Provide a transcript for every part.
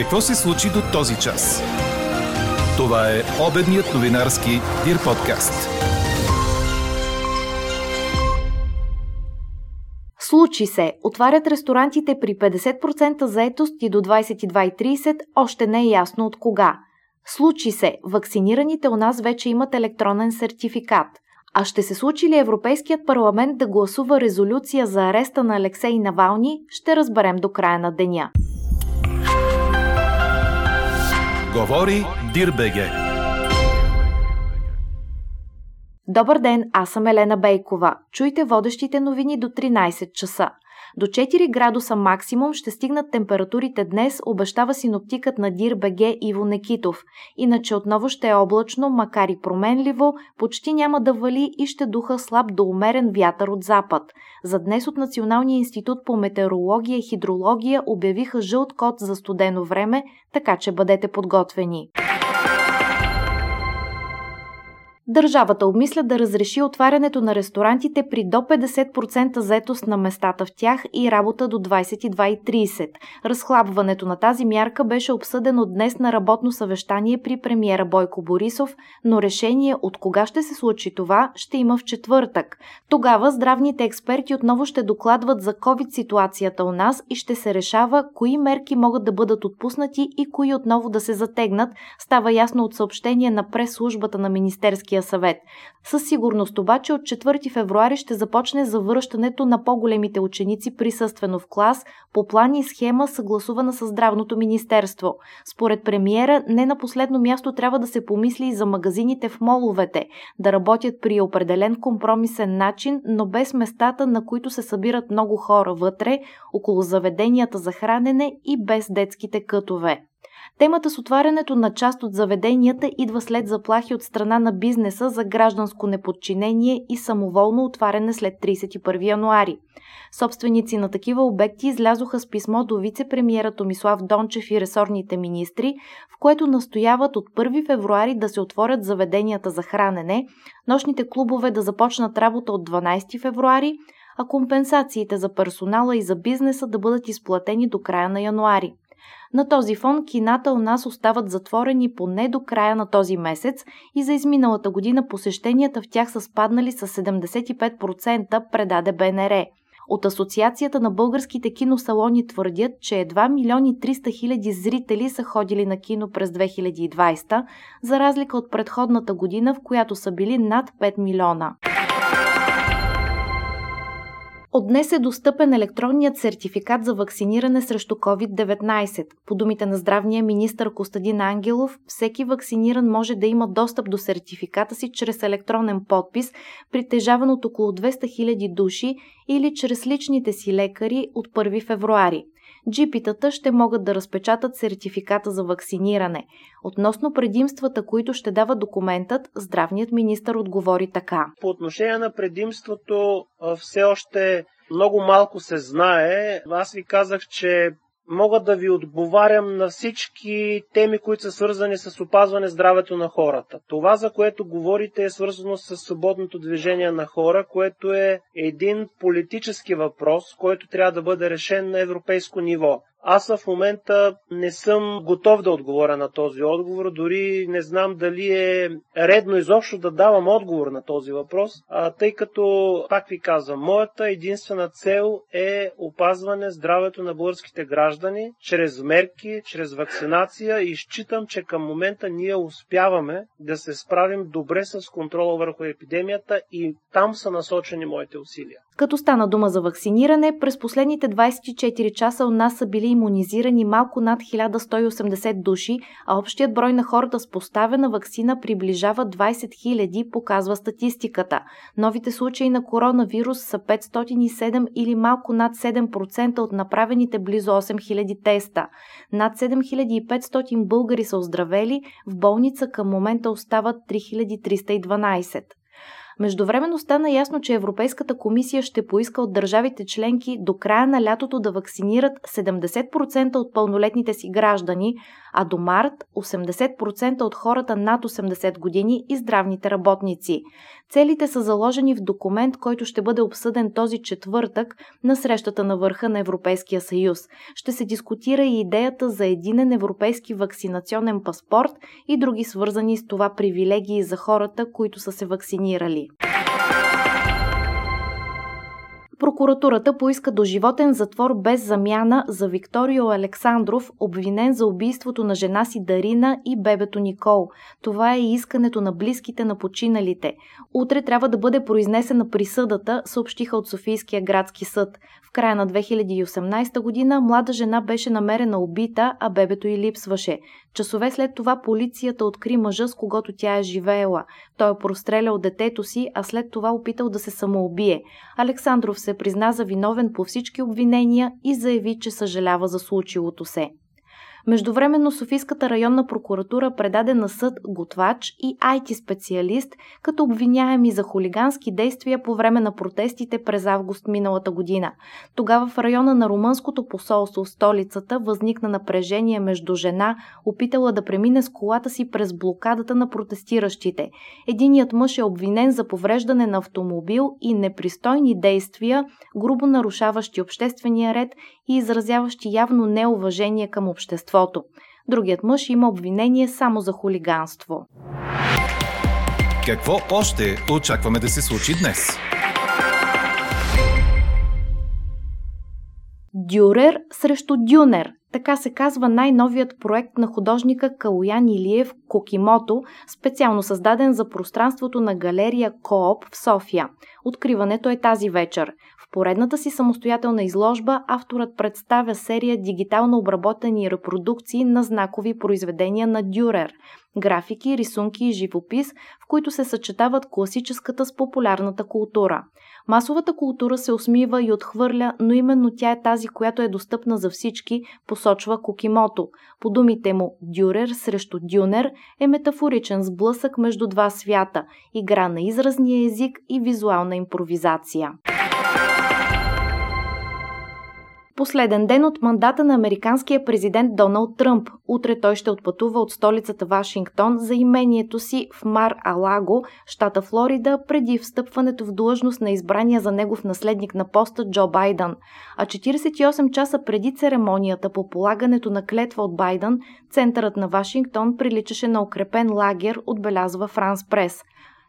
Какво се случи до този час? Това е обедният новинарски Дир подкаст. Случи се. Отварят ресторантите при 50% заетост и до 22.30, още не е ясно от кога. Случи се. Вакцинираните у нас вече имат електронен сертификат. А ще се случи ли Европейският парламент да гласува резолюция за ареста на Алексей Навални, ще разберем до края на деня. Говори Дирбеге. Добър ден, аз съм Елена Бейкова. Чуйте водещите новини до 13 часа. До 4 градуса максимум ще стигнат температурите днес, обещава синоптикът на Дир БГ Иво Некитов. Иначе отново ще е облачно, макар и променливо, почти няма да вали и ще духа слаб до умерен вятър от запад. За днес от Националния институт по метеорология и хидрология обявиха жълт код за студено време, така че бъдете подготвени. Държавата обмисля да разреши отварянето на ресторантите при до 50% заетост на местата в тях и работа до 22.30. Разхлабването на тази мярка беше обсъдено днес на работно съвещание при премиера Бойко Борисов, но решение от кога ще се случи това ще има в четвъртък. Тогава здравните експерти отново ще докладват за COVID-ситуацията у нас и ще се решава кои мерки могат да бъдат отпуснати и кои отново да се затегнат, става ясно от съобщение на прес-службата на Министерския Министерския съвет. Със сигурност обаче от 4 февруари ще започне завръщането на по-големите ученици присъствено в клас по план и схема съгласувана с Здравното министерство. Според премиера, не на последно място трябва да се помисли и за магазините в моловете, да работят при определен компромисен начин, но без местата, на които се събират много хора вътре, около заведенията за хранене и без детските кътове. Темата с отварянето на част от заведенията идва след заплахи от страна на бизнеса за гражданско неподчинение и самоволно отваряне след 31 януари. Собственици на такива обекти излязоха с писмо до вице-премьера Томислав Дончев и ресорните министри, в което настояват от 1 февруари да се отворят заведенията за хранене, нощните клубове да започнат работа от 12 февруари, а компенсациите за персонала и за бизнеса да бъдат изплатени до края на януари. На този фон кината у нас остават затворени поне до края на този месец и за изминалата година посещенията в тях са спаднали с 75%, предаде БНР. От Асоциацията на българските киносалони твърдят, че едва милиони 300 хиляди зрители са ходили на кино през 2020, за разлика от предходната година, в която са били над 5 милиона. От днес е достъпен електронният сертификат за вакциниране срещу COVID-19. По думите на здравния министр Костадин Ангелов, всеки вакциниран може да има достъп до сертификата си чрез електронен подпис, притежаван от около 200 000 души или чрез личните си лекари от 1 февруари джипитата ще могат да разпечатат сертификата за вакциниране. Относно предимствата, които ще дава документът, здравният министр отговори така. По отношение на предимството все още много малко се знае. Аз ви казах, че мога да ви отговарям на всички теми, които са свързани с опазване здравето на хората. Това, за което говорите, е свързано с свободното движение на хора, което е един политически въпрос, който трябва да бъде решен на европейско ниво. Аз в момента не съм готов да отговоря на този отговор, дори не знам дали е редно изобщо да давам отговор на този въпрос, а, тъй като, пак ви казвам, моята единствена цел е опазване здравето на българските граждани чрез мерки, чрез вакцинация и считам, че към момента ние успяваме да се справим добре с контрола върху епидемията и там са насочени моите усилия. Като стана дума за вакциниране, през последните 24 часа у нас са били иммунизирани малко над 1180 души, а общият брой на хората с поставена вакцина приближава 20 000, показва статистиката. Новите случаи на коронавирус са 507 или малко над 7% от направените близо 8000 теста. Над 7500 българи са оздравели, в болница към момента остават 3312. Междувременно стана ясно, че Европейската комисия ще поиска от държавите членки до края на лятото да вакцинират 70% от пълнолетните си граждани, а до март 80% от хората над 80 години и здравните работници. Целите са заложени в документ, който ще бъде обсъден този четвъртък на срещата на върха на Европейския съюз. Ще се дискутира и идеята за единен европейски вакцинационен паспорт и други свързани с това привилегии за хората, които са се вакцинирали. Прокуратурата поиска доживотен затвор без замяна за Викторио Александров, обвинен за убийството на жена си Дарина и бебето Никол. Това е искането на близките на починалите. Утре трябва да бъде произнесена присъдата, съобщиха от Софийския градски съд. В края на 2018 година млада жена беше намерена убита, а бебето й липсваше. Часове след това полицията откри мъжа, с когото тя е живеела. Той е прострелял детето си, а след това опитал да се самоубие. Александров се призна за виновен по всички обвинения и заяви, че съжалява за случилото се. Междувременно Софийската районна прокуратура предаде на съд готвач и IT-специалист, като обвиняеми за хулигански действия по време на протестите през август миналата година. Тогава в района на румънското посолство в столицата възникна напрежение между жена, опитала да премине с колата си през блокадата на протестиращите. Единият мъж е обвинен за повреждане на автомобил и непристойни действия, грубо нарушаващи обществения ред и изразяващи явно неуважение към обществото. Другият мъж има обвинение само за хулиганство. Какво още очакваме да се случи днес? Дюрер срещу Дюнер. Така се казва най-новият проект на художника Калуян Илиев Кокимото, специално създаден за пространството на галерия Кооп в София. Откриването е тази вечер. Поредната си самостоятелна изложба авторът представя серия дигитално обработени репродукции на знакови произведения на Дюрер – графики, рисунки и живопис, в които се съчетават класическата с популярната култура. Масовата култура се усмива и отхвърля, но именно тя е тази, която е достъпна за всички, посочва Кокимото. По думите му, Дюрер срещу Дюнер е метафоричен сблъсък между два свята – игра на изразния език и визуална импровизация. Последен ден от мандата на американския президент Доналд Тръмп. Утре той ще отпътува от столицата Вашингтон за имението си в Мар Алаго, щата Флорида, преди встъпването в длъжност на избрания за негов наследник на поста Джо Байден. А 48 часа преди церемонията по полагането на клетва от Байден, центърът на Вашингтон приличаше на укрепен лагер, отбелязва Франс Прес.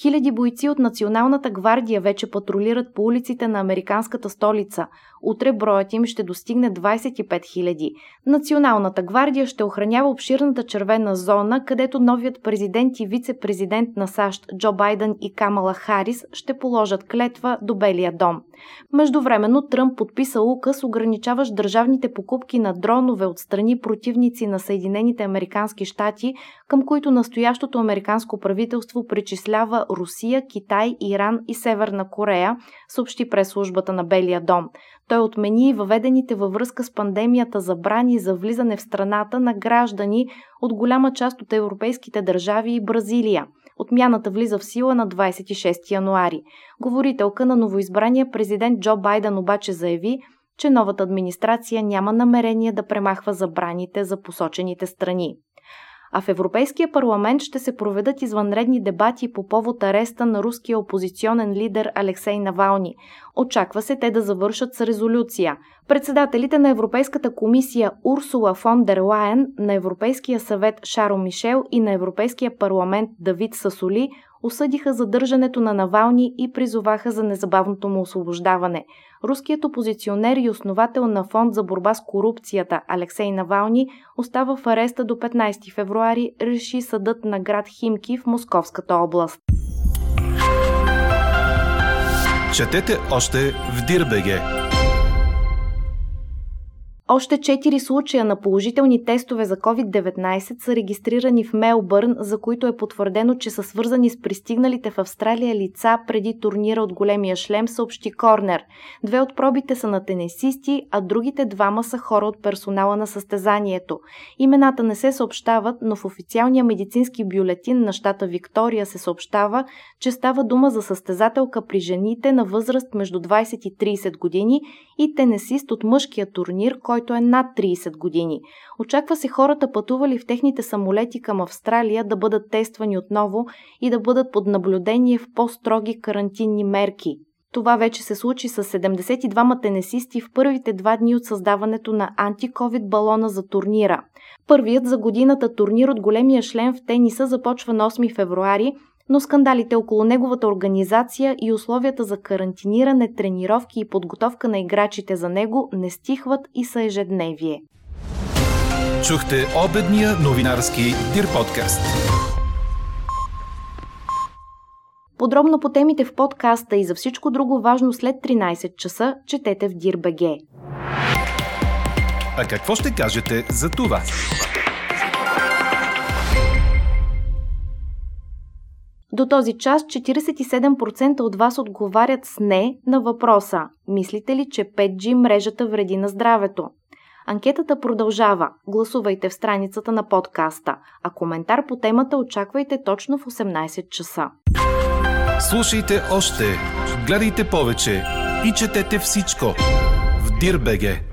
Хиляди бойци от Националната гвардия вече патрулират по улиците на американската столица. Утре броят им ще достигне 25 000. Националната гвардия ще охранява обширната червена зона, където новият президент и вице-президент на САЩ Джо Байден и Камала Харис ще положат клетва до Белия дом. Междувременно Тръмп подписа указ, ограничаващ държавните покупки на дронове от страни противници на Съединените Американски щати, към които настоящото американско правителство причислява Русия, Китай, Иран и Северна Корея, съобщи през службата на Белия дом. Той отмени въведените във връзка с пандемията забрани за влизане в страната на граждани от голяма част от европейските държави и Бразилия. Отмяната влиза в сила на 26 януари. Говорителка на новоизбрания президент Джо Байден обаче заяви, че новата администрация няма намерение да премахва забраните за посочените страни а в Европейския парламент ще се проведат извънредни дебати по повод ареста на руския опозиционен лидер Алексей Навални. Очаква се те да завършат с резолюция. Председателите на Европейската комисия Урсула фон дер Лайен, на Европейския съвет Шаро Мишел и на Европейския парламент Давид Сасоли осъдиха задържането на Навални и призоваха за незабавното му освобождаване. Руският опозиционер и основател на фонд за борба с корупцията Алексей Навални остава в ареста до 15 февруари, реши съдът на град Химки в Московската област. Четете още в Дирбеге! Още 4 случая на положителни тестове за COVID-19 са регистрирани в Мелбърн, за които е потвърдено, че са свързани с пристигналите в Австралия лица преди турнира от големия шлем, съобщи Корнер. Две от пробите са на тенесисти, а другите двама са хора от персонала на състезанието. Имената не се съобщават, но в официалния медицински бюлетин на щата Виктория се съобщава, че става дума за състезателка при жените на възраст между 20 и 30 години и тенесист от мъжкия турнир, който който е над 30 години. Очаква се хората пътували в техните самолети към Австралия да бъдат тествани отново и да бъдат под наблюдение в по-строги карантинни мерки. Това вече се случи с 72 тенесисти в първите два дни от създаването на антиковид балона за турнира. Първият за годината турнир от големия шлем в тениса започва на 8 февруари, но скандалите около неговата организация и условията за карантиниране, тренировки и подготовка на играчите за него не стихват и са ежедневие. Чухте обедния новинарски Дир подкаст. Подробно по темите в подкаста и за всичко друго важно след 13 часа четете в DIRBG. А какво ще кажете за това? До този час 47% от вас отговарят с не на въпроса Мислите ли, че 5G мрежата вреди на здравето? Анкетата продължава. Гласувайте в страницата на подкаста, а коментар по темата очаквайте точно в 18 часа. Слушайте още, гледайте повече и четете всичко в Дирбеге.